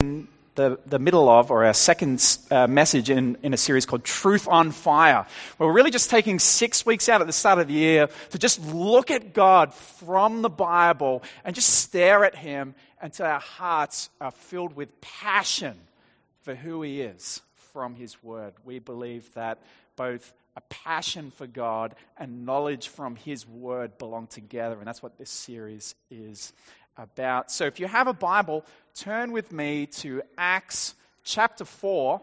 in the, the middle of, or our second uh, message in, in a series called Truth on Fire, where we're really just taking six weeks out at the start of the year to just look at God from the Bible and just stare at Him until our hearts are filled with passion for who He is from His Word. We believe that both a passion for God and knowledge from His Word belong together, and that's what this series is about. So if you have a Bible, turn with me to Acts chapter 4,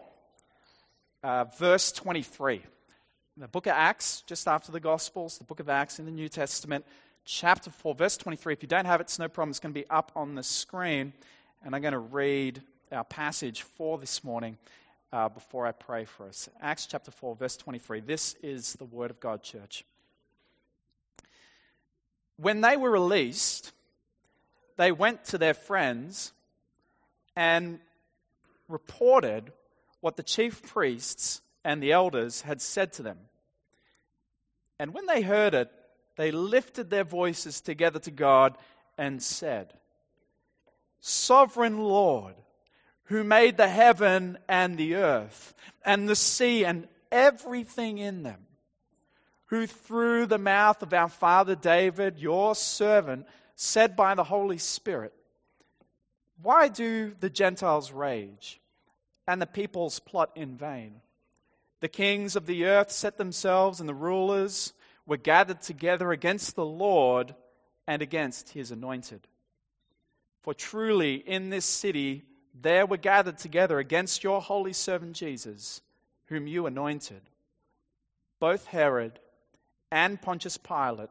uh, verse 23. The book of Acts, just after the Gospels, the book of Acts in the New Testament, chapter 4, verse 23. If you don't have it, it's no problem. It's going to be up on the screen. And I'm going to read our passage for this morning uh, before I pray for us. Acts chapter 4, verse 23. This is the word of God, church. When they were released, they went to their friends and reported what the chief priests and the elders had said to them. And when they heard it, they lifted their voices together to God and said, Sovereign Lord, who made the heaven and the earth and the sea and everything in them, who through the mouth of our father David, your servant, said by the Holy Spirit, Why do the Gentiles rage and the peoples plot in vain? The kings of the earth set themselves, and the rulers were gathered together against the Lord and against his anointed. For truly in this city there were gathered together against your holy servant Jesus, whom you anointed, both Herod and Pontius Pilate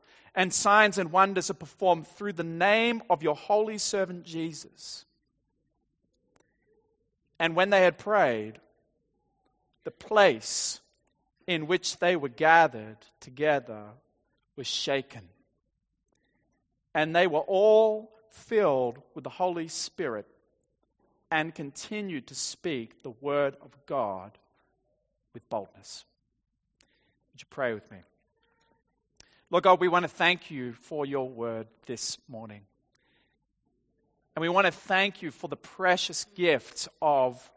and signs and wonders are performed through the name of your holy servant Jesus. And when they had prayed, the place in which they were gathered together was shaken. And they were all filled with the Holy Spirit and continued to speak the word of God with boldness. Would you pray with me? Lord God, we want to thank you for your word this morning. And we want to thank you for the precious gift of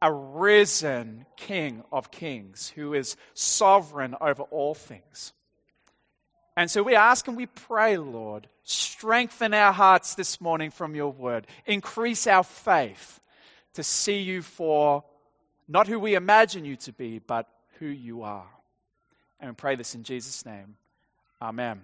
a risen King of kings who is sovereign over all things. And so we ask and we pray, Lord, strengthen our hearts this morning from your word. Increase our faith to see you for not who we imagine you to be, but who you are. And we pray this in Jesus' name. Amen.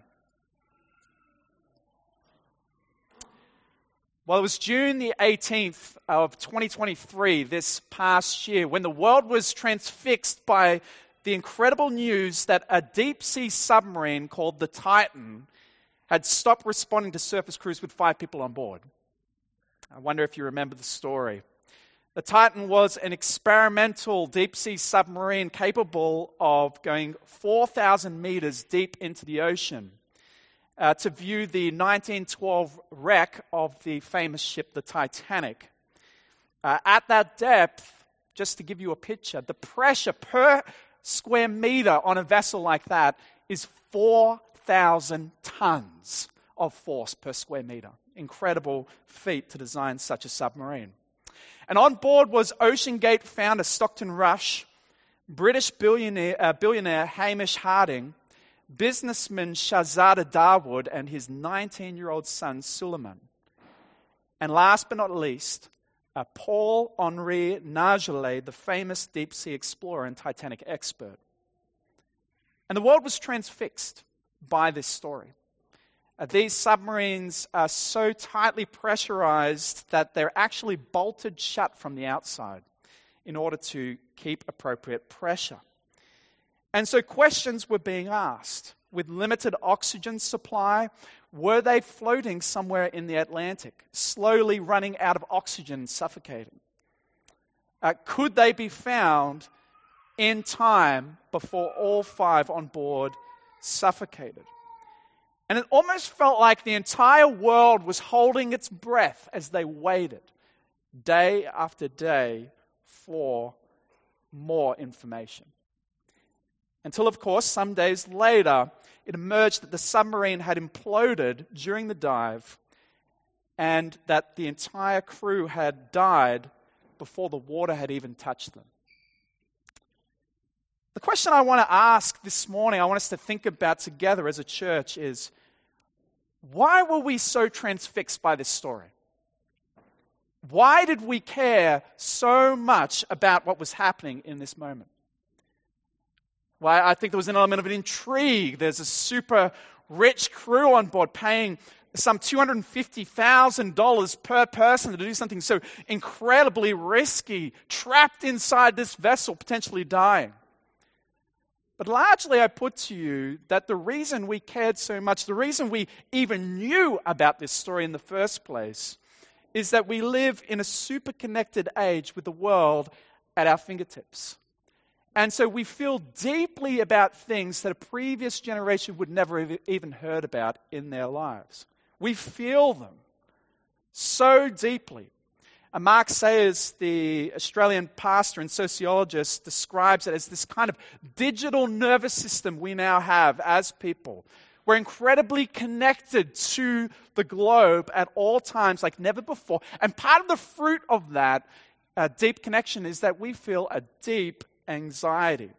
Well, it was June the 18th of 2023, this past year, when the world was transfixed by the incredible news that a deep sea submarine called the Titan had stopped responding to surface crews with five people on board. I wonder if you remember the story. The Titan was an experimental deep sea submarine capable of going 4,000 meters deep into the ocean uh, to view the 1912 wreck of the famous ship, the Titanic. Uh, at that depth, just to give you a picture, the pressure per square meter on a vessel like that is 4,000 tons of force per square meter. Incredible feat to design such a submarine. And on board was OceanGate founder Stockton Rush, British billionaire, uh, billionaire Hamish Harding, businessman Shahzada Dawood, and his 19 year old son Suleiman. And last but not least, uh, Paul Henri Nargeolet, the famous deep sea explorer and Titanic expert. And the world was transfixed by this story. Uh, these submarines are so tightly pressurized that they're actually bolted shut from the outside in order to keep appropriate pressure. And so questions were being asked. With limited oxygen supply, were they floating somewhere in the Atlantic, slowly running out of oxygen, suffocating? Uh, could they be found in time before all five on board suffocated? And it almost felt like the entire world was holding its breath as they waited day after day for more information. Until, of course, some days later, it emerged that the submarine had imploded during the dive and that the entire crew had died before the water had even touched them. The question I want to ask this morning, I want us to think about together as a church is why were we so transfixed by this story? Why did we care so much about what was happening in this moment? Well, I think there was an element of an intrigue. There's a super rich crew on board paying some $250,000 per person to do something so incredibly risky, trapped inside this vessel, potentially dying. But largely, I put to you that the reason we cared so much, the reason we even knew about this story in the first place, is that we live in a super connected age with the world at our fingertips. And so we feel deeply about things that a previous generation would never have even heard about in their lives. We feel them so deeply. And Mark Sayers, the Australian pastor and sociologist, describes it as this kind of digital nervous system we now have as people. We're incredibly connected to the globe at all times, like never before. And part of the fruit of that uh, deep connection is that we feel a deep anxiety.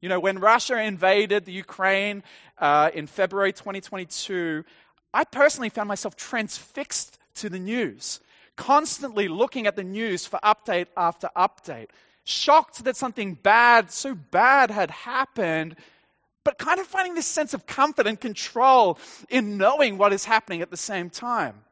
You know, when Russia invaded the Ukraine uh, in February 2022, I personally found myself transfixed to the news, constantly looking at the news for update after update, shocked that something bad, so bad, had happened, but kind of finding this sense of comfort and control in knowing what is happening at the same time.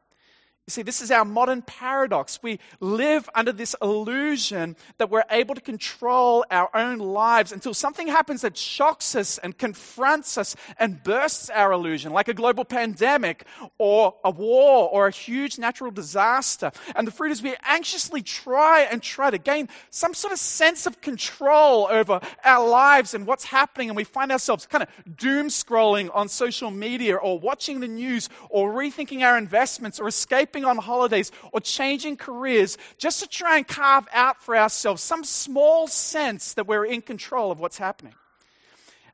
You see, this is our modern paradox. We live under this illusion that we're able to control our own lives until something happens that shocks us and confronts us and bursts our illusion, like a global pandemic or a war or a huge natural disaster. And the fruit is we anxiously try and try to gain some sort of sense of control over our lives and what's happening. And we find ourselves kind of doom scrolling on social media or watching the news or rethinking our investments or escaping on holidays or changing careers just to try and carve out for ourselves some small sense that we're in control of what's happening.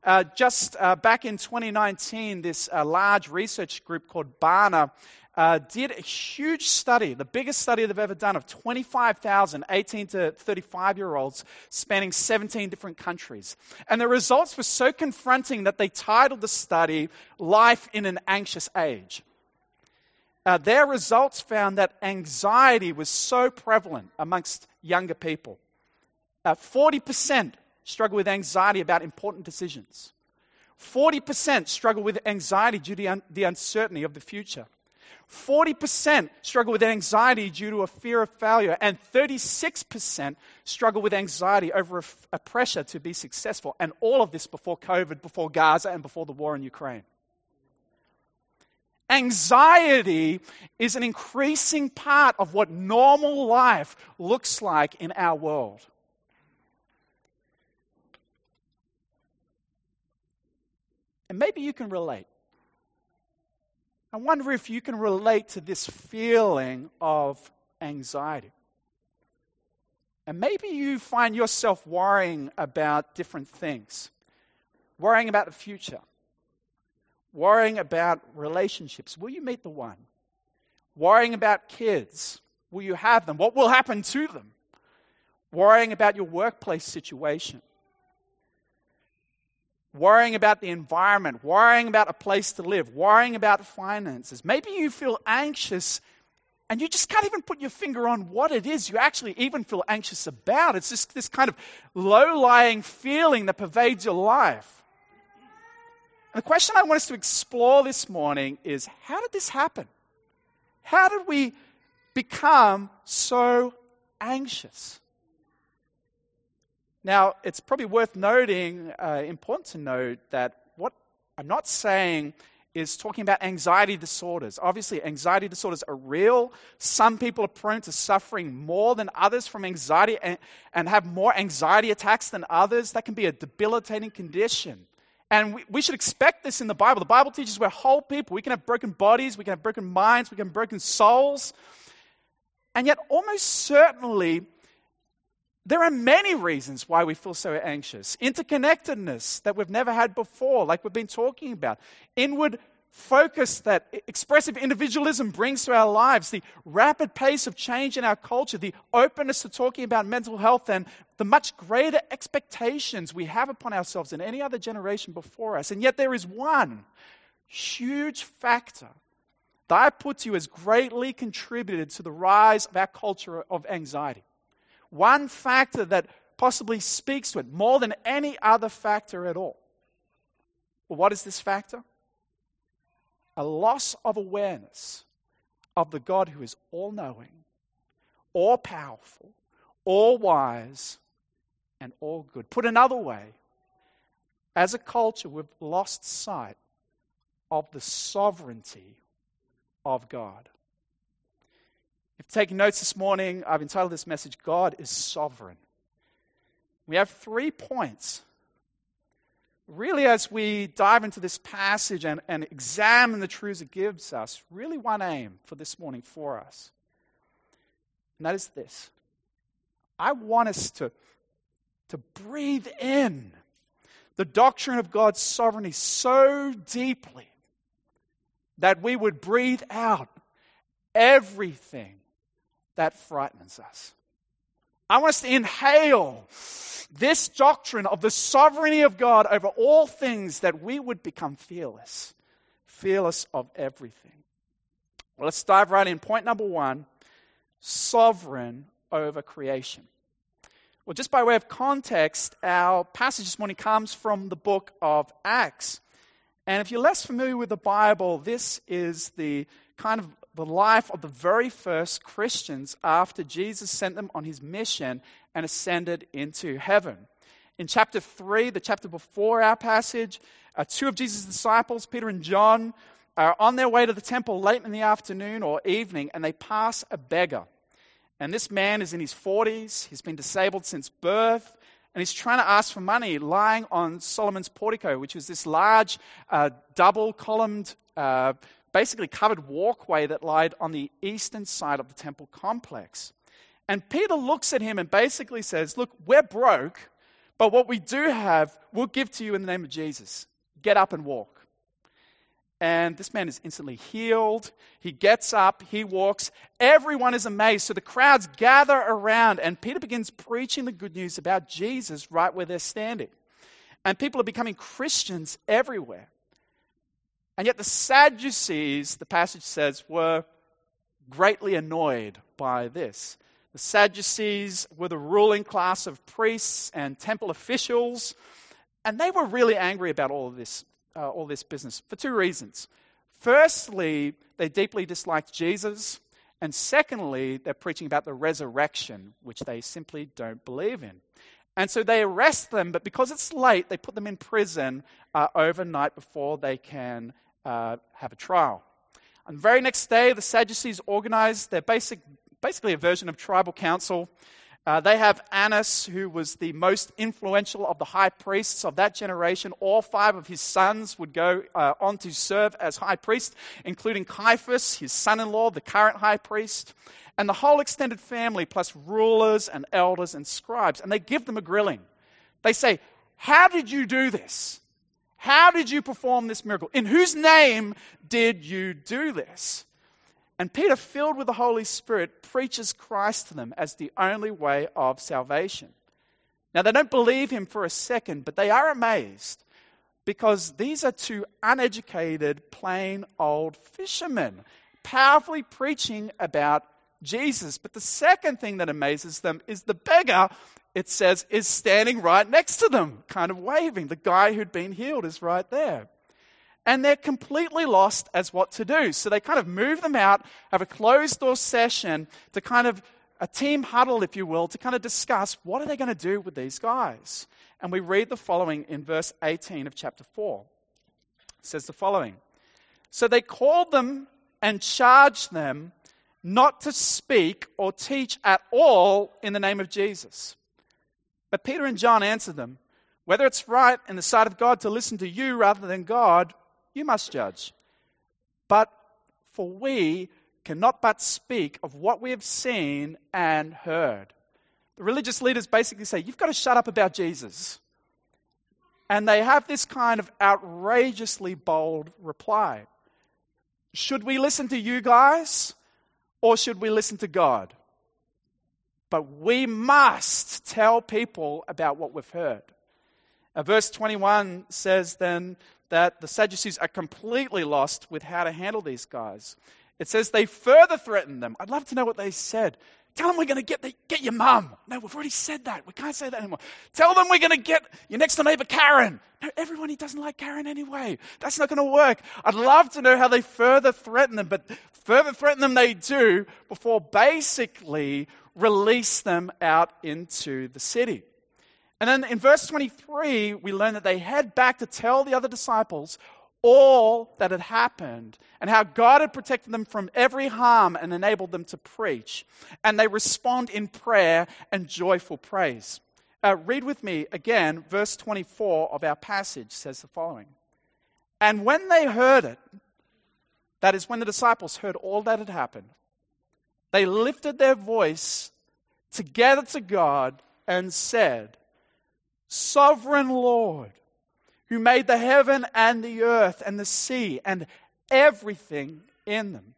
Uh, just uh, back in 2019, this uh, large research group called Barna uh, did a huge study, the biggest study they've ever done, of 25,000 18 to 35 year olds spanning 17 different countries. And the results were so confronting that they titled the study Life in an Anxious Age uh, their results found that anxiety was so prevalent amongst younger people. Uh, 40% struggle with anxiety about important decisions. 40% struggle with anxiety due to un- the uncertainty of the future. 40% struggle with anxiety due to a fear of failure, and 36% struggle with anxiety over a, f- a pressure to be successful. And all of this before COVID, before Gaza, and before the war in Ukraine. Anxiety is an increasing part of what normal life looks like in our world. And maybe you can relate. I wonder if you can relate to this feeling of anxiety. And maybe you find yourself worrying about different things, worrying about the future Worrying about relationships. Will you meet the one? Worrying about kids. Will you have them? What will happen to them? Worrying about your workplace situation. Worrying about the environment. Worrying about a place to live. Worrying about finances. Maybe you feel anxious and you just can't even put your finger on what it is you actually even feel anxious about. It's just this kind of low lying feeling that pervades your life. And the question I want us to explore this morning is how did this happen? How did we become so anxious? Now, it's probably worth noting, uh, important to note, that what I'm not saying is talking about anxiety disorders. Obviously, anxiety disorders are real. Some people are prone to suffering more than others from anxiety and, and have more anxiety attacks than others. That can be a debilitating condition. And we, we, should expect this in the Bible. The Bible teaches we're whole people. We can have broken bodies, we can have broken minds, we can have broken souls. And yet, almost certainly, there are many reasons why we feel so anxious. Interconnectedness that we've never had before, like we've been talking about. Inward focus that expressive individualism brings to our lives, the rapid pace of change in our culture, the openness to talking about mental health, and the much greater expectations we have upon ourselves than any other generation before us. And yet, there is one huge factor that I put to you has greatly contributed to the rise of our culture of anxiety one factor that possibly speaks to it more than any other factor at all. Well, what is this factor? A loss of awareness of the God who is all knowing, all powerful, all wise, and all good. Put another way, as a culture, we've lost sight of the sovereignty of God. If you're taking notes this morning, I've entitled this message, God is Sovereign. We have three points. Really, as we dive into this passage and, and examine the truths it gives us, really one aim for this morning for us. And that is this I want us to, to breathe in the doctrine of God's sovereignty so deeply that we would breathe out everything that frightens us. I want us to inhale this doctrine of the sovereignty of God over all things that we would become fearless, fearless of everything. Well, let's dive right in. Point number one sovereign over creation. Well, just by way of context, our passage this morning comes from the book of Acts. And if you're less familiar with the Bible, this is the kind of the life of the very first Christians after Jesus sent them on his mission and ascended into heaven. In chapter 3, the chapter before our passage, uh, two of Jesus' disciples, Peter and John, are on their way to the temple late in the afternoon or evening, and they pass a beggar. And this man is in his 40s, he's been disabled since birth, and he's trying to ask for money lying on Solomon's portico, which is this large uh, double columned uh, basically covered walkway that lied on the eastern side of the temple complex. And Peter looks at him and basically says, Look, we're broke, but what we do have, we'll give to you in the name of Jesus. Get up and walk. And this man is instantly healed. He gets up, he walks. Everyone is amazed. So the crowds gather around, and Peter begins preaching the good news about Jesus right where they're standing. And people are becoming Christians everywhere. And yet the Sadducees, the passage says, were greatly annoyed by this. The Sadducees were the ruling class of priests and temple officials, and they were really angry about all of this, uh, all this business for two reasons. Firstly, they deeply disliked Jesus, and secondly, they're preaching about the resurrection, which they simply don't believe in. And so they arrest them, but because it's late, they put them in prison uh, overnight before they can uh, have a trial. On the very next day, the Sadducees organize their basic, basically a version of tribal council. Uh, they have Annas, who was the most influential of the high priests of that generation. All five of his sons would go uh, on to serve as high priest, including Caiaphas, his son in law, the current high priest, and the whole extended family, plus rulers and elders and scribes. And they give them a grilling. They say, How did you do this? How did you perform this miracle? In whose name did you do this? And Peter, filled with the Holy Spirit, preaches Christ to them as the only way of salvation. Now, they don't believe him for a second, but they are amazed because these are two uneducated, plain old fishermen, powerfully preaching about Jesus. But the second thing that amazes them is the beggar it says, is standing right next to them, kind of waving. The guy who'd been healed is right there. And they're completely lost as what to do. So they kind of move them out, have a closed door session to kind of a team huddle, if you will, to kind of discuss what are they going to do with these guys. And we read the following in verse 18 of chapter 4. It says the following So they called them and charged them not to speak or teach at all in the name of Jesus. But Peter and John answered them Whether it's right in the sight of God to listen to you rather than God, you must judge. But for we cannot but speak of what we have seen and heard. The religious leaders basically say, You've got to shut up about Jesus. And they have this kind of outrageously bold reply Should we listen to you guys or should we listen to God? But we must tell people about what we've heard. Uh, verse 21 says then that the Sadducees are completely lost with how to handle these guys. It says they further threatened them. I'd love to know what they said. Tell them we're going to get, the, get your mum. No, we've already said that. We can't say that anymore. Tell them we're going to get your next door neighbor, Karen. No, everyone he doesn't like Karen anyway. That's not going to work. I'd love to know how they further threaten them, but further threaten them they do before basically release them out into the city. And then in verse 23, we learn that they head back to tell the other disciples all that had happened and how God had protected them from every harm and enabled them to preach. And they respond in prayer and joyful praise. Uh, read with me again, verse 24 of our passage says the following And when they heard it, that is, when the disciples heard all that had happened, they lifted their voice together to God and said, Sovereign Lord, who made the heaven and the earth and the sea and everything in them.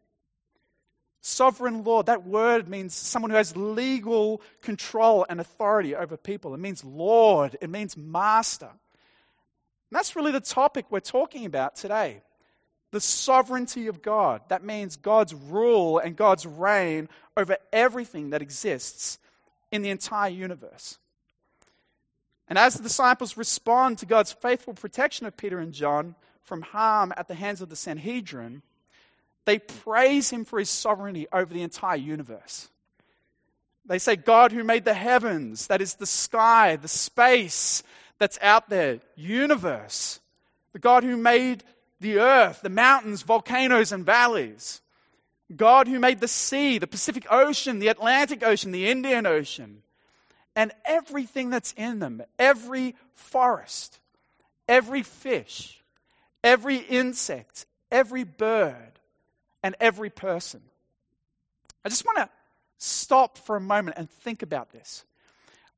Sovereign Lord, that word means someone who has legal control and authority over people. It means Lord, it means master. And that's really the topic we're talking about today the sovereignty of God. That means God's rule and God's reign over everything that exists in the entire universe. And as the disciples respond to God's faithful protection of Peter and John from harm at the hands of the Sanhedrin, they praise him for his sovereignty over the entire universe. They say, God who made the heavens, that is the sky, the space that's out there, universe. The God who made the earth, the mountains, volcanoes, and valleys. God who made the sea, the Pacific Ocean, the Atlantic Ocean, the Indian Ocean and everything that's in them every forest, every fish, every insect, every bird, and every person. I just want to stop for a moment and think about this.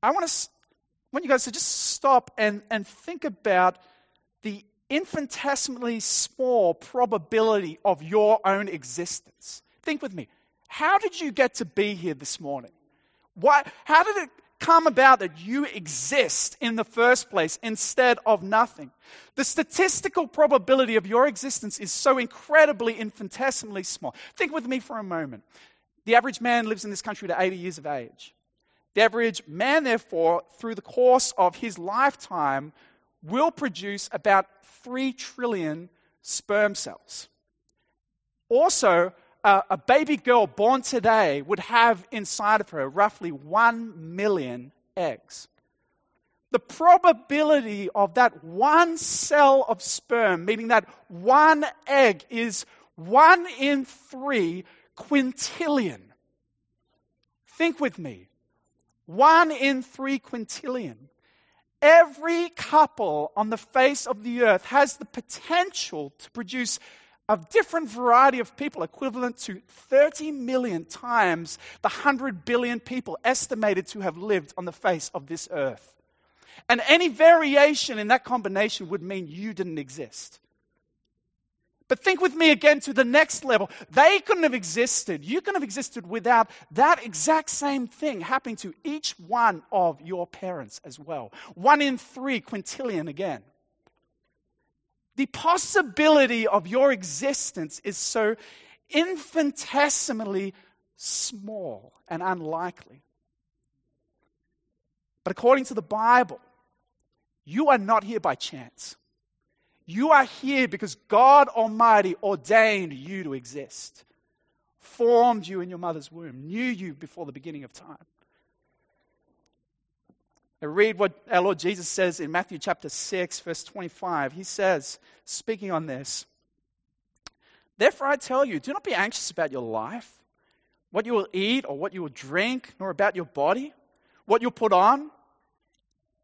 I want to want you guys to just stop and, and think about the infinitesimally small probability of your own existence. Think with me. How did you get to be here this morning? Why, how did it come about that you exist in the first place instead of nothing. The statistical probability of your existence is so incredibly infinitesimally small. Think with me for a moment. The average man lives in this country to 80 years of age. The average man, therefore, through the course of his lifetime, will produce about 3 trillion sperm cells. Also, uh, a baby girl born today would have inside of her roughly 1 million eggs. The probability of that one cell of sperm, meaning that one egg, is 1 in 3 quintillion. Think with me. 1 in 3 quintillion. Every couple on the face of the earth has the potential to produce a different variety of people, equivalent to 30 million times the 100 billion people estimated to have lived on the face of this earth. And any variation in that combination would mean you didn't exist. But think with me again to the next level. They couldn't have existed. You couldn't have existed without that exact same thing happening to each one of your parents as well. One in three quintillion again the possibility of your existence is so infinitesimally small and unlikely. But according to the Bible, you are not here by chance. You are here because God Almighty ordained you to exist, formed you in your mother's womb, knew you before the beginning of time. I read what our Lord Jesus says in Matthew chapter 6, verse 25. He says, speaking on this, Therefore, I tell you, do not be anxious about your life, what you will eat or what you will drink, nor about your body, what you'll put on.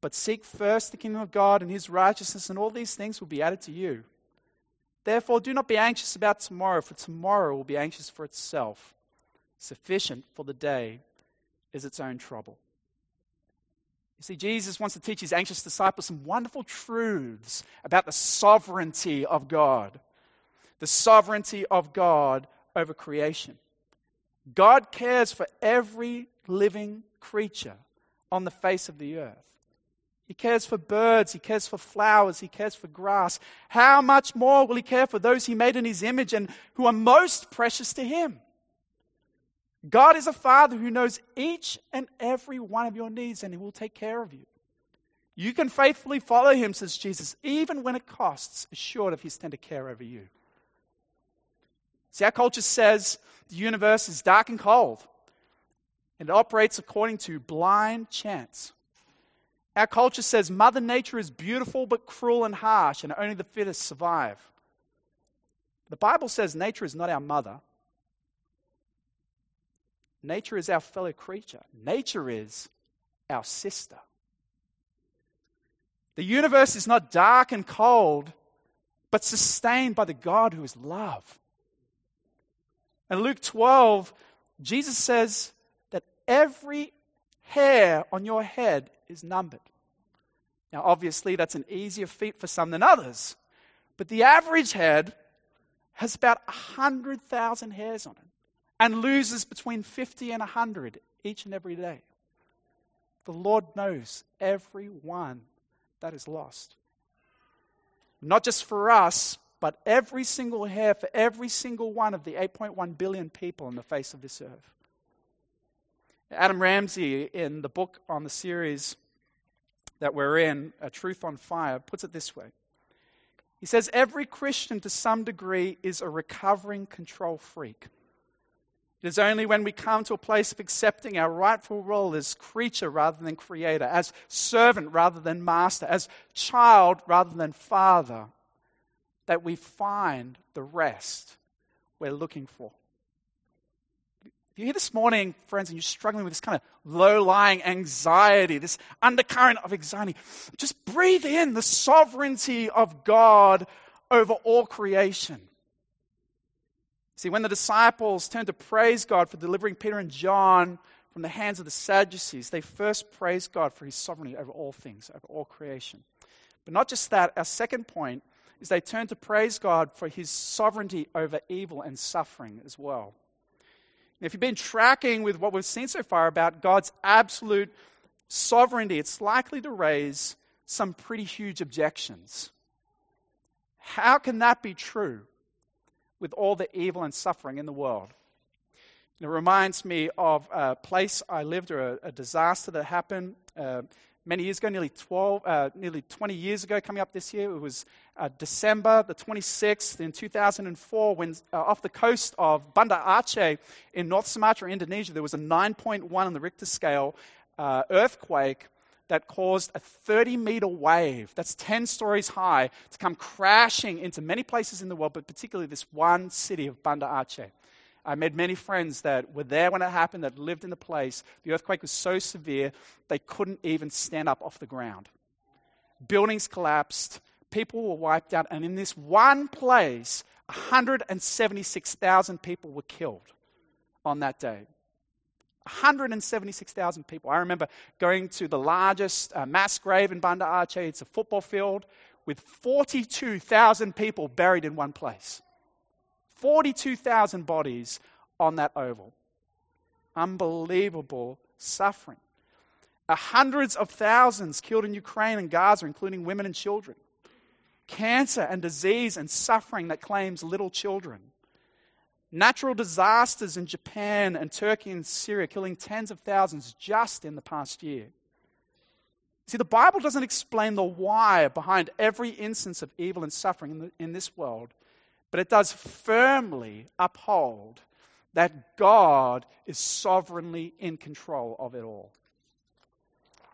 But seek first the kingdom of God and his righteousness, and all these things will be added to you. Therefore, do not be anxious about tomorrow, for tomorrow will be anxious for itself. Sufficient for the day is its own trouble. You see, Jesus wants to teach his anxious disciples some wonderful truths about the sovereignty of God. The sovereignty of God over creation. God cares for every living creature on the face of the earth. He cares for birds, he cares for flowers, he cares for grass. How much more will he care for those he made in his image and who are most precious to him? God is a father who knows each and every one of your needs and he will take care of you. You can faithfully follow him, says Jesus, even when it costs, assured of his tender care over you. See, our culture says the universe is dark and cold, and it operates according to blind chance. Our culture says Mother Nature is beautiful but cruel and harsh, and only the fittest survive. The Bible says nature is not our mother, Nature is our fellow creature, nature is our sister. The universe is not dark and cold, but sustained by the God who is love. And Luke 12, Jesus says that every hair on your head is numbered. Now, obviously, that's an easier feat for some than others, but the average head has about 100,000 hairs on it and loses between 50 and 100 each and every day. The Lord knows every one that is lost. Not just for us, but every single hair for every single one of the 8.1 billion people on the face of this earth. Adam Ramsey, in the book on the series that we're in, A Truth on Fire, puts it this way. He says, Every Christian to some degree is a recovering control freak. It is only when we come to a place of accepting our rightful role as creature rather than creator, as servant rather than master, as child rather than father, that we find the rest we're looking for. If you're here this morning, friends, and you're struggling with this kind of low lying anxiety, this undercurrent of anxiety, just breathe in the sovereignty of God over all creation. See, when the disciples turned to praise God for delivering Peter and John from the hands of the Sadducees, they first praised God for his sovereignty over all things, over all creation. But not just that, our second point is they turned to praise God for his sovereignty over evil and suffering as well. If you've been tracking with what we've seen so far about God's absolute sovereignty, it's likely to raise some pretty huge objections. How can that be true? with all the evil and suffering in the world. It reminds me of a place I lived or a, a disaster that happened uh, many years ago, nearly 12, uh, nearly 20 years ago, coming up this year. It was uh, December the 26th in 2004, when uh, off the coast of Banda Aceh in North Sumatra, Indonesia, there was a 9.1 on the Richter scale uh, earthquake that caused a 30 meter wave that's 10 stories high to come crashing into many places in the world, but particularly this one city of Banda Aceh. I made many friends that were there when it happened, that lived in the place. The earthquake was so severe, they couldn't even stand up off the ground. Buildings collapsed, people were wiped out, and in this one place, 176,000 people were killed. on that day. 176,000 people. I remember going to the largest uh, mass grave in Banda Aceh. It's a football field with 42,000 people buried in one place. 42,000 bodies on that oval. Unbelievable suffering. Uh, hundreds of thousands killed in Ukraine and Gaza, including women and children. Cancer and disease and suffering that claims little children Natural disasters in Japan and Turkey and Syria, killing tens of thousands just in the past year. See, the Bible doesn't explain the why behind every instance of evil and suffering in, the, in this world, but it does firmly uphold that God is sovereignly in control of it all.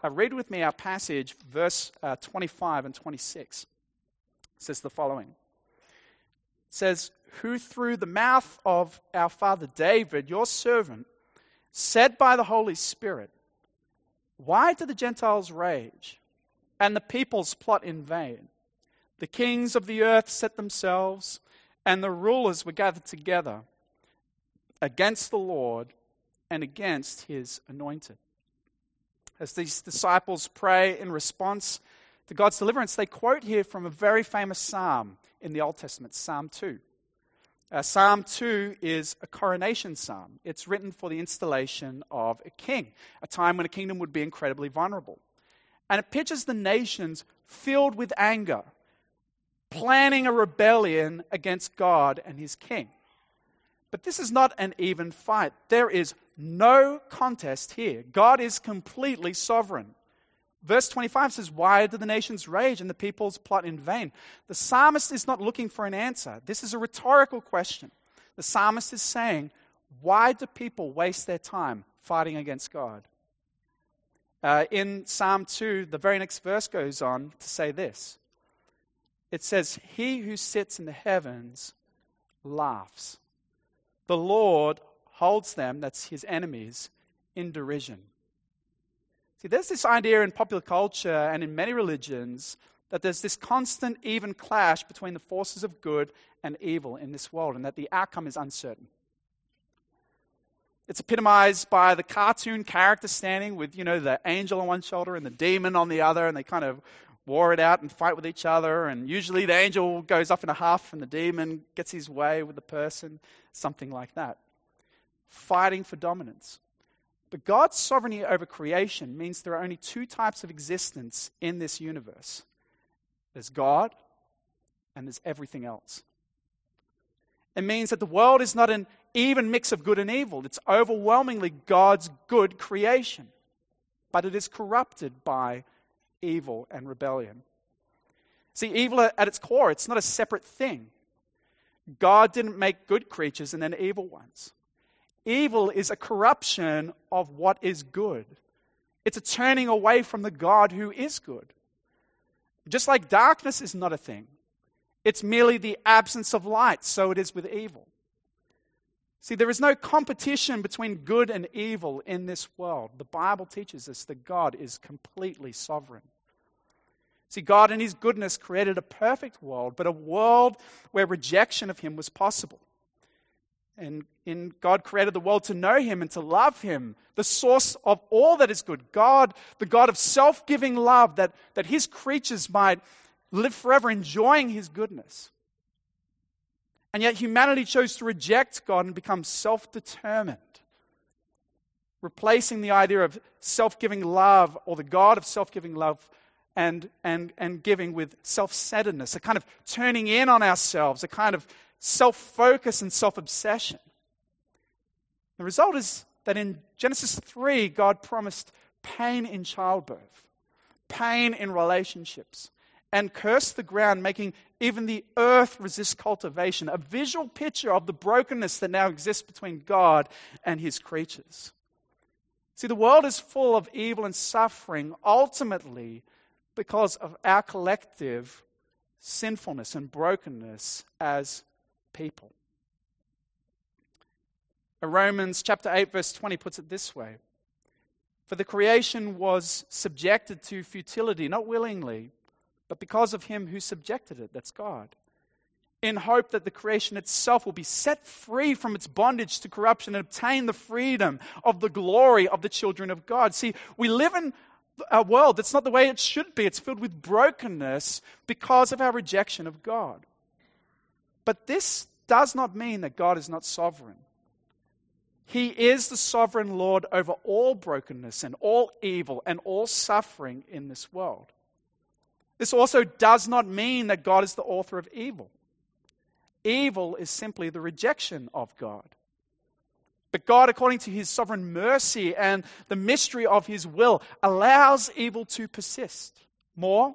Uh, read with me our passage, verse uh, 25 and 26. It says the following. It says, who through the mouth of our father David, your servant, said by the Holy Spirit, Why do the Gentiles rage and the peoples plot in vain? The kings of the earth set themselves, and the rulers were gathered together against the Lord and against his anointed. As these disciples pray in response to God's deliverance, they quote here from a very famous psalm in the Old Testament, Psalm 2. Uh, psalm 2 is a coronation psalm. It's written for the installation of a king, a time when a kingdom would be incredibly vulnerable. And it pictures the nations filled with anger, planning a rebellion against God and his king. But this is not an even fight. There is no contest here. God is completely sovereign. Verse 25 says, Why do the nations rage and the peoples plot in vain? The psalmist is not looking for an answer. This is a rhetorical question. The psalmist is saying, Why do people waste their time fighting against God? Uh, in Psalm 2, the very next verse goes on to say this It says, He who sits in the heavens laughs. The Lord holds them, that's his enemies, in derision. See, there's this idea in popular culture and in many religions that there's this constant, even clash between the forces of good and evil in this world, and that the outcome is uncertain. It's epitomized by the cartoon character standing with, you know, the angel on one shoulder and the demon on the other, and they kind of war it out and fight with each other. And usually the angel goes off in a huff and the demon gets his way with the person, something like that. Fighting for dominance. But God's sovereignty over creation means there are only two types of existence in this universe there's God and there's everything else. It means that the world is not an even mix of good and evil, it's overwhelmingly God's good creation. But it is corrupted by evil and rebellion. See, evil at its core, it's not a separate thing. God didn't make good creatures and then evil ones. Evil is a corruption of what is good. It's a turning away from the God who is good. Just like darkness is not a thing, it's merely the absence of light, so it is with evil. See, there is no competition between good and evil in this world. The Bible teaches us that God is completely sovereign. See, God in His goodness created a perfect world, but a world where rejection of Him was possible. And in God created the world to know Him and to love Him, the source of all that is good. God, the God of self giving love, that, that His creatures might live forever enjoying His goodness. And yet humanity chose to reject God and become self determined, replacing the idea of self giving love or the God of self giving love and, and, and giving with self centeredness, a kind of turning in on ourselves, a kind of self focus and self obsession. The result is that in Genesis 3, God promised pain in childbirth, pain in relationships, and cursed the ground, making even the earth resist cultivation, a visual picture of the brokenness that now exists between God and his creatures. See, the world is full of evil and suffering ultimately because of our collective sinfulness and brokenness as people. Uh, Romans chapter 8, verse 20 puts it this way For the creation was subjected to futility, not willingly, but because of him who subjected it, that's God. in hope that the creation itself will be set free from its bondage to corruption and obtain the freedom of the glory of the children of God. See, we live in a world that's not the way it should be. It's filled with brokenness because of our rejection of God. But this does not mean that God is not sovereign. He is the sovereign Lord over all brokenness and all evil and all suffering in this world. This also does not mean that God is the author of evil. Evil is simply the rejection of God. But God, according to his sovereign mercy and the mystery of his will, allows evil to persist. More,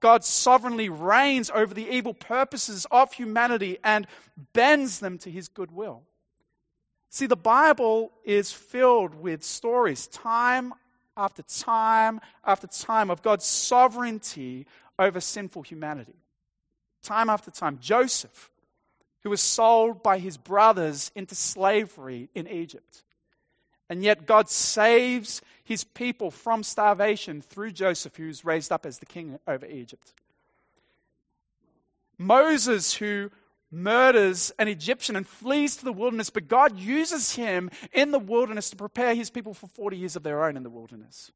God sovereignly reigns over the evil purposes of humanity and bends them to his good will. See, the Bible is filled with stories, time after time after time, of God's sovereignty over sinful humanity. Time after time. Joseph, who was sold by his brothers into slavery in Egypt. And yet God saves his people from starvation through Joseph, who's raised up as the king over Egypt. Moses, who murders an Egyptian and flees to the wilderness, but God uses him in the wilderness to prepare his people for 40 years of their own in the wilderness.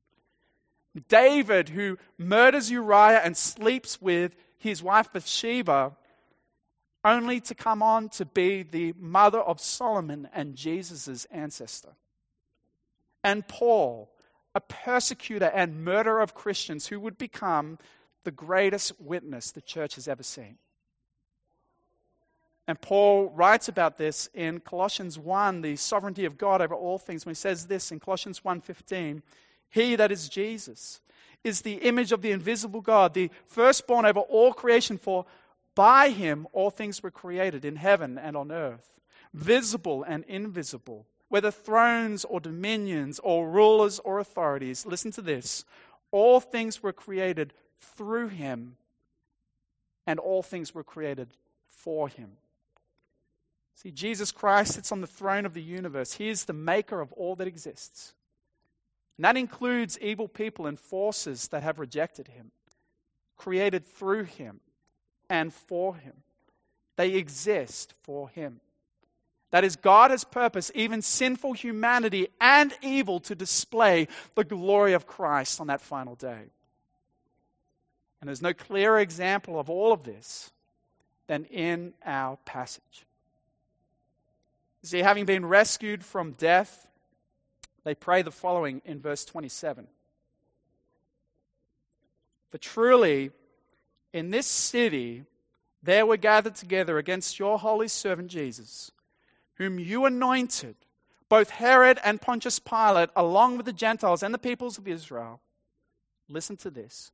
David, who murders Uriah and sleeps with his wife Bathsheba, only to come on to be the mother of Solomon and Jesus' ancestor. And Paul, a persecutor and murderer of Christians who would become the greatest witness the church has ever seen. And Paul writes about this in Colossians 1, the sovereignty of God over all things, when he says this in Colossians 1:15, he that is Jesus is the image of the invisible God, the firstborn over all creation for by him all things were created in heaven and on earth, visible and invisible, whether thrones or dominions or rulers or authorities. Listen to this. All things were created through him, and all things were created for him. See, Jesus Christ sits on the throne of the universe. He is the maker of all that exists. And that includes evil people and forces that have rejected him, created through him and for him. They exist for him. That is, God has purpose, even sinful humanity and evil, to display the glory of Christ on that final day. And there's no clearer example of all of this than in our passage. See, having been rescued from death, they pray the following in verse 27 For truly, in this city there were gathered together against your holy servant Jesus, whom you anointed, both Herod and Pontius Pilate, along with the Gentiles and the peoples of Israel. Listen to this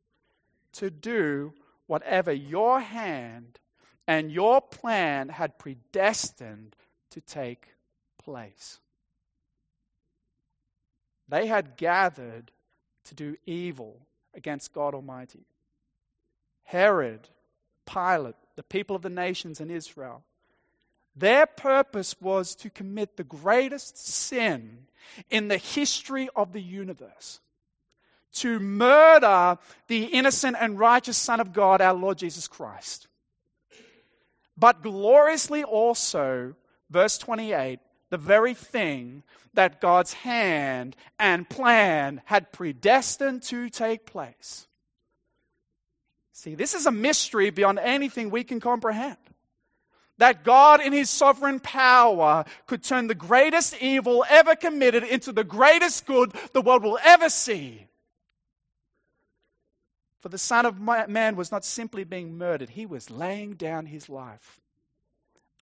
to do whatever your hand and your plan had predestined to take place. They had gathered to do evil against God Almighty. Herod, Pilate, the people of the nations in Israel, their purpose was to commit the greatest sin in the history of the universe to murder the innocent and righteous Son of God, our Lord Jesus Christ. But gloriously also, verse 28, the very thing that God's hand and plan had predestined to take place. See, this is a mystery beyond anything we can comprehend. That God, in His sovereign power, could turn the greatest evil ever committed into the greatest good the world will ever see. For the Son of Man was not simply being murdered, He was laying down His life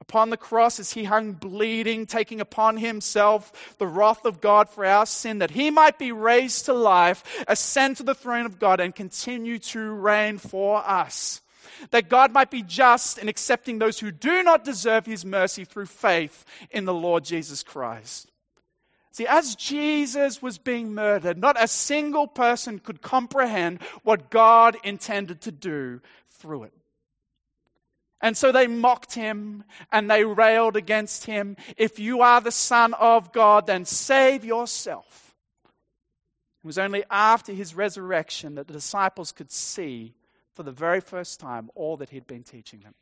Upon the cross, as he hung bleeding, taking upon himself the wrath of God for our sin, that he might be raised to life, ascend to the throne of God, and continue to reign for us. That God might be just in accepting those who do not deserve his mercy through faith in the Lord Jesus Christ. See, as Jesus was being murdered, not a single person could comprehend what God intended to do through it. And so they mocked him and they railed against him. If you are the Son of God, then save yourself. It was only after his resurrection that the disciples could see for the very first time all that he'd been teaching them.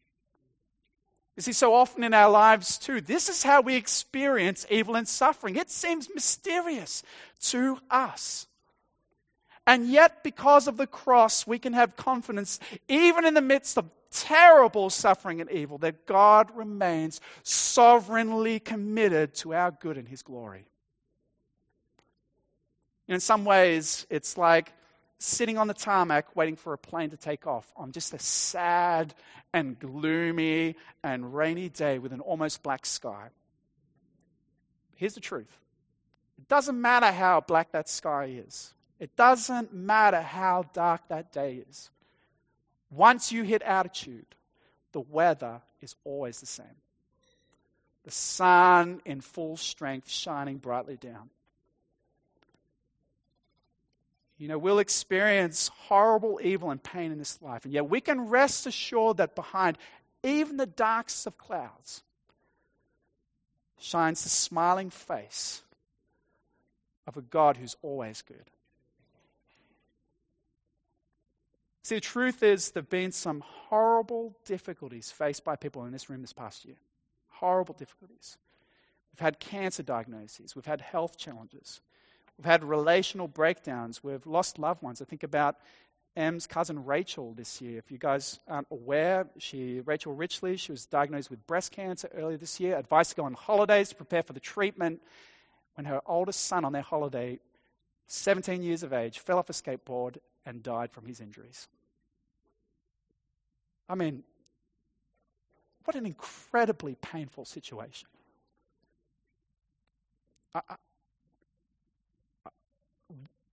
You see, so often in our lives too, this is how we experience evil and suffering. It seems mysterious to us. And yet, because of the cross, we can have confidence, even in the midst of terrible suffering and evil, that God remains sovereignly committed to our good and His glory. In some ways, it's like sitting on the tarmac waiting for a plane to take off on just a sad and gloomy and rainy day with an almost black sky. Here's the truth it doesn't matter how black that sky is, it doesn't matter how dark that day is. Once you hit altitude, the weather is always the same. The sun in full strength shining brightly down. You know, we'll experience horrible evil and pain in this life, and yet we can rest assured that behind even the darkest of clouds shines the smiling face of a God who's always good. See, the truth is, there have been some horrible difficulties faced by people in this room this past year. Horrible difficulties. We've had cancer diagnoses, we've had health challenges, we've had relational breakdowns, we've lost loved ones. I think about Em's cousin Rachel this year. If you guys aren't aware, she, Rachel Richley, she was diagnosed with breast cancer earlier this year. Advised to go on holidays to prepare for the treatment. When her oldest son on their holiday, 17 years of age, fell off a skateboard and died from his injuries. I mean, what an incredibly painful situation. I, I,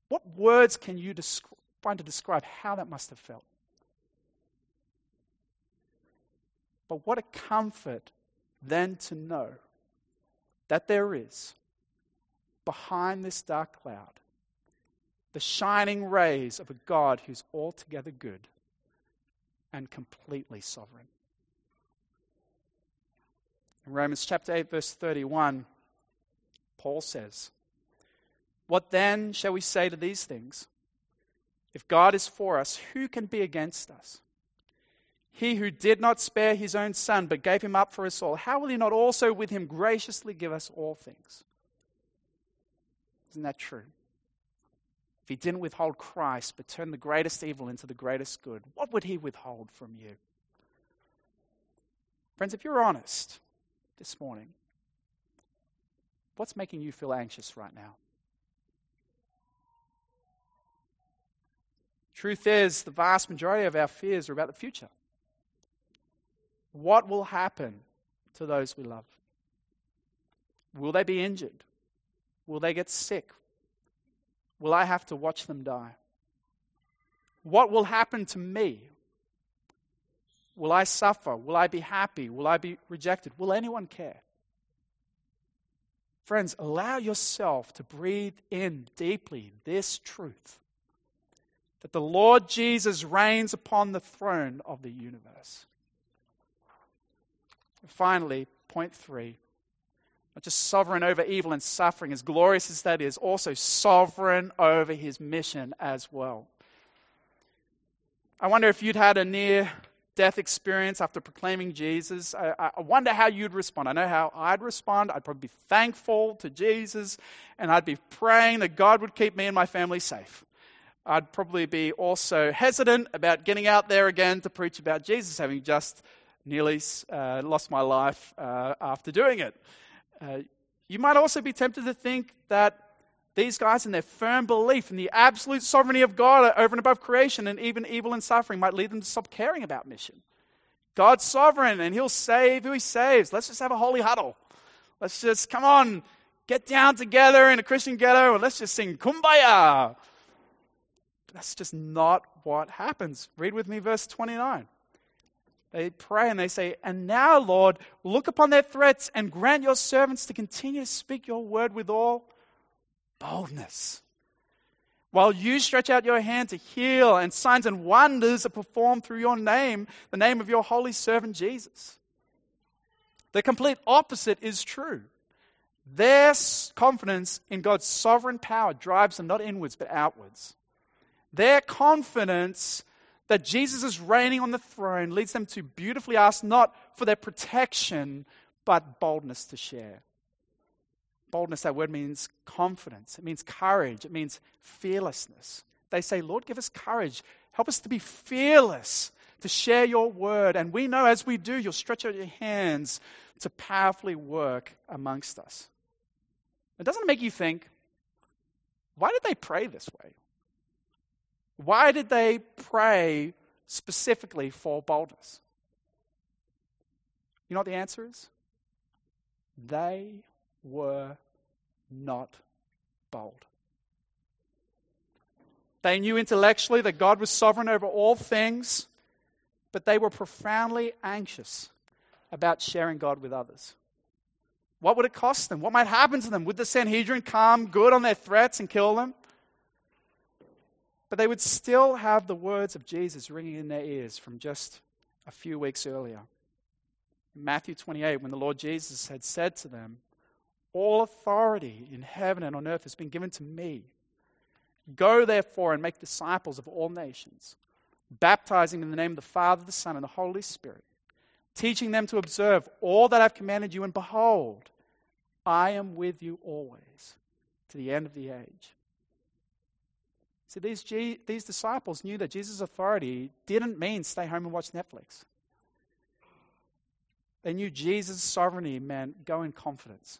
what words can you find to describe how that must have felt? But what a comfort then to know that there is behind this dark cloud the shining rays of a God who's altogether good and completely sovereign. In Romans chapter 8, verse 31, Paul says, What then shall we say to these things? If God is for us, who can be against us? He who did not spare his own son, but gave him up for us all, how will he not also with him graciously give us all things? Isn't that true? If he didn't withhold Christ, but turned the greatest evil into the greatest good, what would he withhold from you? Friends, if you're honest this morning, what's making you feel anxious right now? Truth is, the vast majority of our fears are about the future. What will happen to those we love? Will they be injured? Will they get sick? Will I have to watch them die? What will happen to me? Will I suffer? Will I be happy? Will I be rejected? Will anyone care? Friends, allow yourself to breathe in deeply this truth that the Lord Jesus reigns upon the throne of the universe. Finally, point three not just sovereign over evil and suffering, as glorious as that is, also sovereign over his mission as well. I wonder if you'd had a near death experience after proclaiming Jesus. I, I, wonder how you'd respond. I know how I'd respond. I'd probably be thankful to Jesus, and I'd be praying that God would keep me and my family safe. I'd probably be also hesitant about getting out there again to preach about Jesus, having just nearly uh, lost my life uh, after doing it. Uh, you might also be tempted to think that these guys, and their firm belief in the absolute sovereignty of God over and above creation and even evil and suffering, might lead them to stop caring about mission. God's sovereign and He'll save who He saves. Let's just have a holy huddle. Let's just, come on, get down together in a Christian ghetto and let's just sing kumbaya. But that's just not what happens. Read with me verse 29. They pray and they say, And now, Lord, look upon their threats and grant your servants to continue to speak your word with all boldness. While you stretch out your hand to heal, and signs and wonders are performed through your name, the name of your holy servant Jesus. The complete opposite is true. Their confidence in God's sovereign power drives them not inwards but outwards. Their confidence that Jesus is reigning on the throne leads them to beautifully ask not for their protection, but boldness to share. Boldness, that word means confidence, it means courage, it means fearlessness. They say, Lord, give us courage. Help us to be fearless, to share your word. And we know as we do, you'll stretch out your hands to powerfully work amongst us. It doesn't make you think, why did they pray this way? Why did they pray specifically for boldness? You know what the answer is? They were not bold. They knew intellectually that God was sovereign over all things, but they were profoundly anxious about sharing God with others. What would it cost them? What might happen to them? Would the Sanhedrin come good on their threats and kill them? But they would still have the words of Jesus ringing in their ears from just a few weeks earlier. In Matthew 28, when the Lord Jesus had said to them, All authority in heaven and on earth has been given to me. Go therefore and make disciples of all nations, baptizing in the name of the Father, the Son, and the Holy Spirit, teaching them to observe all that I've commanded you, and behold, I am with you always to the end of the age. See, these, G- these disciples knew that Jesus' authority didn't mean stay home and watch Netflix. They knew Jesus' sovereignty meant go in confidence.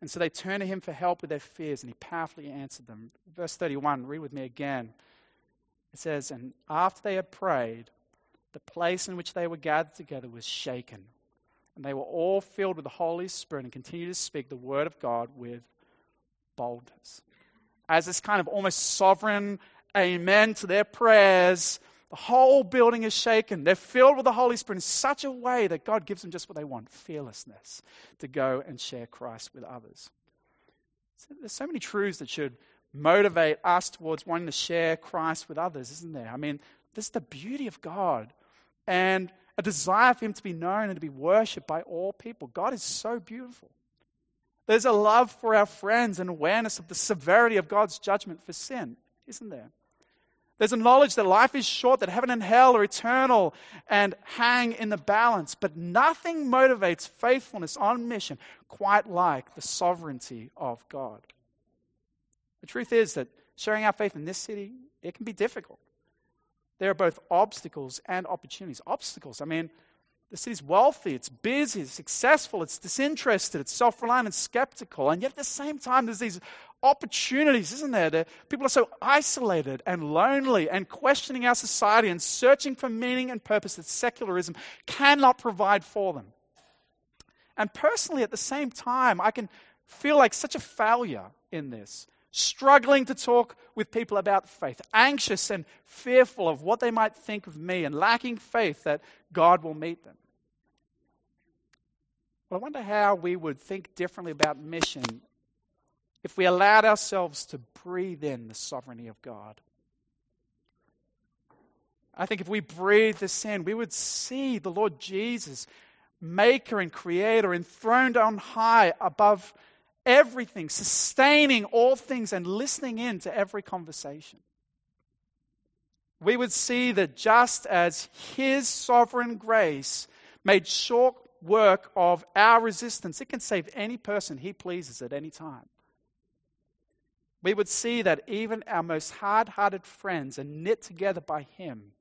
And so they turned to him for help with their fears, and he powerfully answered them. Verse 31, read with me again. It says, And after they had prayed, the place in which they were gathered together was shaken. And they were all filled with the Holy Spirit and continued to speak the word of God with boldness as this kind of almost sovereign amen to their prayers. The whole building is shaken. They're filled with the Holy Spirit in such a way that God gives them just what they want fearlessness to go and share Christ with others. So there's so many truths that should motivate us towards wanting to share Christ with others, isn't there? I mean, this is the beauty of God and a desire for Him to be known and to be worshipped by all people. God is so beautiful. There's a love for our friends and awareness of the severity of God's judgment for sin, isn't there? There's a knowledge that life is short, that heaven and hell are eternal and hang in the balance. But nothing motivates faithfulness on mission quite like the sovereignty of God. The truth is that sharing our faith in this city, it can be difficult. There are both obstacles and opportunities. Obstacles, I mean, the city's wealthy, it's busy, it's successful, it's disinterested, it's self reliant and skeptical. And yet at the same time, there's these opportunities, isn't there? That people are so isolated and lonely and questioning our society and searching for meaning and purpose that secularism cannot provide for them. And personally, at the same time, I can feel like such a failure in this struggling to talk with people about faith, anxious and fearful of what they might think of me, and lacking faith that God will meet them. I wonder how we would think differently about mission if we allowed ourselves to breathe in the sovereignty of God. I think if we breathe this in, we would see the Lord Jesus, maker and creator, enthroned on high above everything, sustaining all things, and listening in to every conversation. We would see that just as His sovereign grace made short work of our resistance, it can save any person He pleases at any time. We would see that even our most hard hearted friends are knit together by Him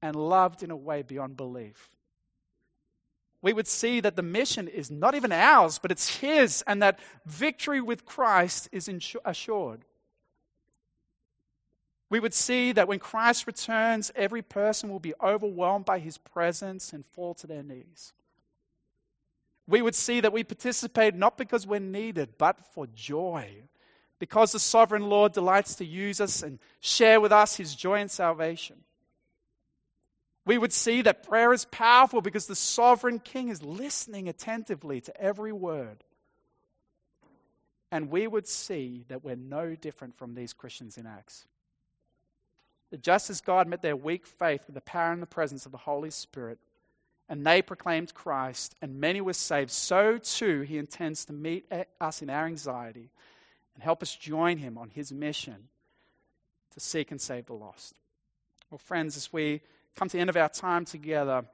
and loved in a way beyond belief we would see that the mission is not even ours, but it's His, and that victory with Christ is assured. We would see that when Christ returns, every person will be overwhelmed by His presence and fall to their knees. We would see that we participate not because we're needed, but for joy, because the sovereign Lord delights to use us and share with us His joy and salvation we would see that prayer is powerful because the sovereign king is listening attentively to every word. And we would see that we're no different from these Christians in Acts. That just as God met their weak faith with the power and the presence of the Holy Spirit, and they proclaimed Christ, and many were saved, so too he intends to meet us in our anxiety and help us join him on his mission to seek and save the lost. Well, friends, as we come to the end of our time together,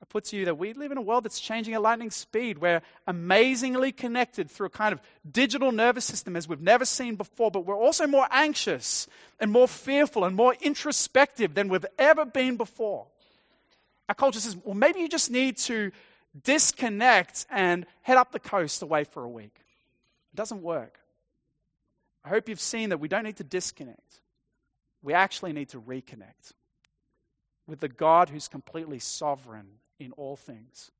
I put to you that we live in a world that's changing at lightning speed. We're amazingly connected through a kind of digital nervous system as we've never seen before, but we're also more anxious and more fearful and more introspective than we've ever been before. Our culture says, well, maybe you just need to disconnect and head up the coast away for a week. It doesn't work. I hope you've seen that we don't need to disconnect, we actually need to reconnect with the God who's completely sovereign in all things.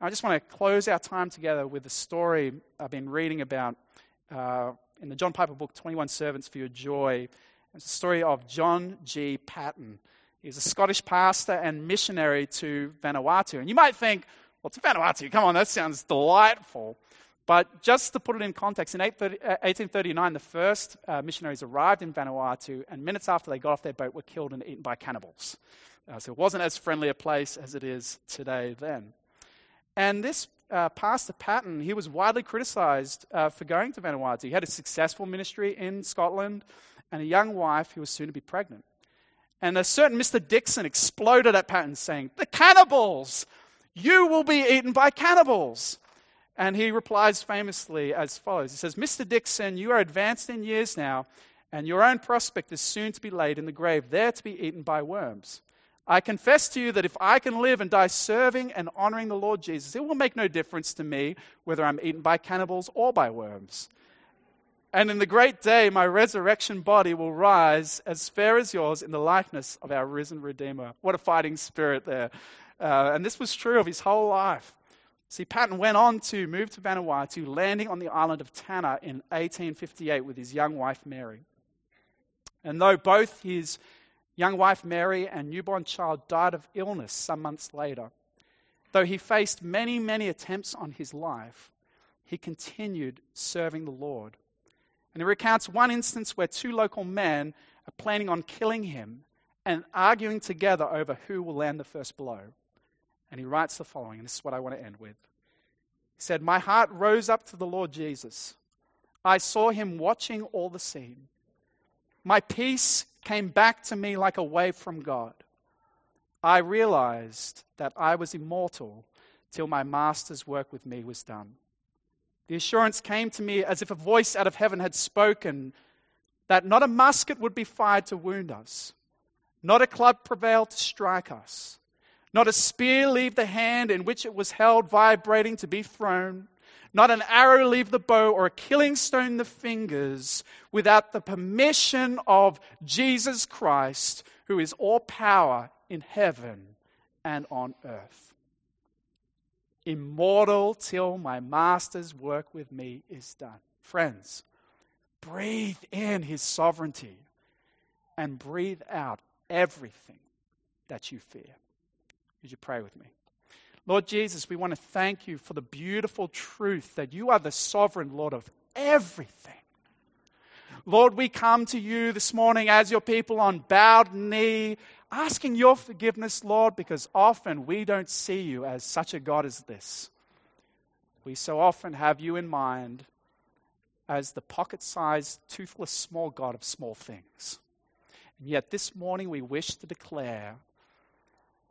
I just want to close our time together with a story I've been reading about uh, in the John Piper book, 21 Servants for Your Joy. It's a story of John G. Paton. He's a Scottish pastor and missionary to Vanuatu. And you might think, well, to Vanuatu, come on, that sounds delightful. But just to put it in context, in 1839, uh, the first uh, missionaries arrived in Vanuatu, and minutes after they got off their boat, were killed and eaten by cannibals. Uh, so it wasn't as friendly a place as it is today then. And this uh, Pastor Paton, he was widely criticized uh, for going to Vanuatu. He had a successful ministry in Scotland and a young wife who was soon to be pregnant. And a certain Mr. Dixon exploded at Paton, saying, The cannibals! You will be eaten by cannibals! And he replies famously as follows He says, Mr. Dixon, you are advanced in years now, and your own prospect is soon to be laid in the grave, there to be eaten by worms. I confess to you that if I can live and die serving and honoring the Lord Jesus, it will make no difference to me whether I'm eaten by cannibals or by worms. And in the great day, my resurrection body will rise as fair as yours in the likeness of our risen Redeemer. What a fighting spirit there. Uh, and this was true of his whole life. See, Paton went on to move to Vanuatu, landing on the island of Tanna in 1858 with his young wife Mary. And though both his young wife Mary and newborn child died of illness some months later, though he faced many, many attempts on his life, he continued serving the Lord. And he recounts one instance where two local men are planning on killing him and arguing together over who will land the first blow. And he writes the following, and this is what I want to end with. He said, My heart rose up to the Lord Jesus. I saw him watching all the scene. My peace came back to me like a wave from God. I realized that I was immortal till my master's work with me was done. The assurance came to me as if a voice out of heaven had spoken that not a musket would be fired to wound us, not a club prevail to strike us, not a spear leave the hand in which it was held, vibrating to be thrown. Not an arrow leave the bow or a killing stone the fingers without the permission of Jesus Christ, who is all power in heaven and on earth. Immortal till my master's work with me is done. Friends, breathe in his sovereignty and breathe out everything that you fear. Would you pray with me? Lord Jesus, we want to thank you for the beautiful truth that you are the sovereign Lord of everything. Lord, we come to you this morning as your people on bowed knee, asking your forgiveness, Lord, because often we don't see you as such a God as this. We so often have you in mind as the pocket sized, toothless, small God of small things. And yet this morning we wish to declare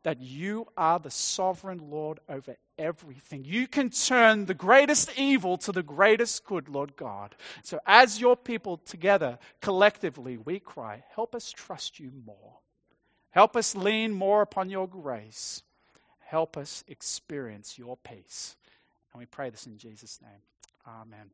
that you are the sovereign Lord over everything. You can turn the greatest evil to the greatest good, Lord God. So, as your people together, collectively, we cry, help us trust you more. Help us lean more upon your grace. Help us experience your peace. And we pray this in Jesus' name. Amen.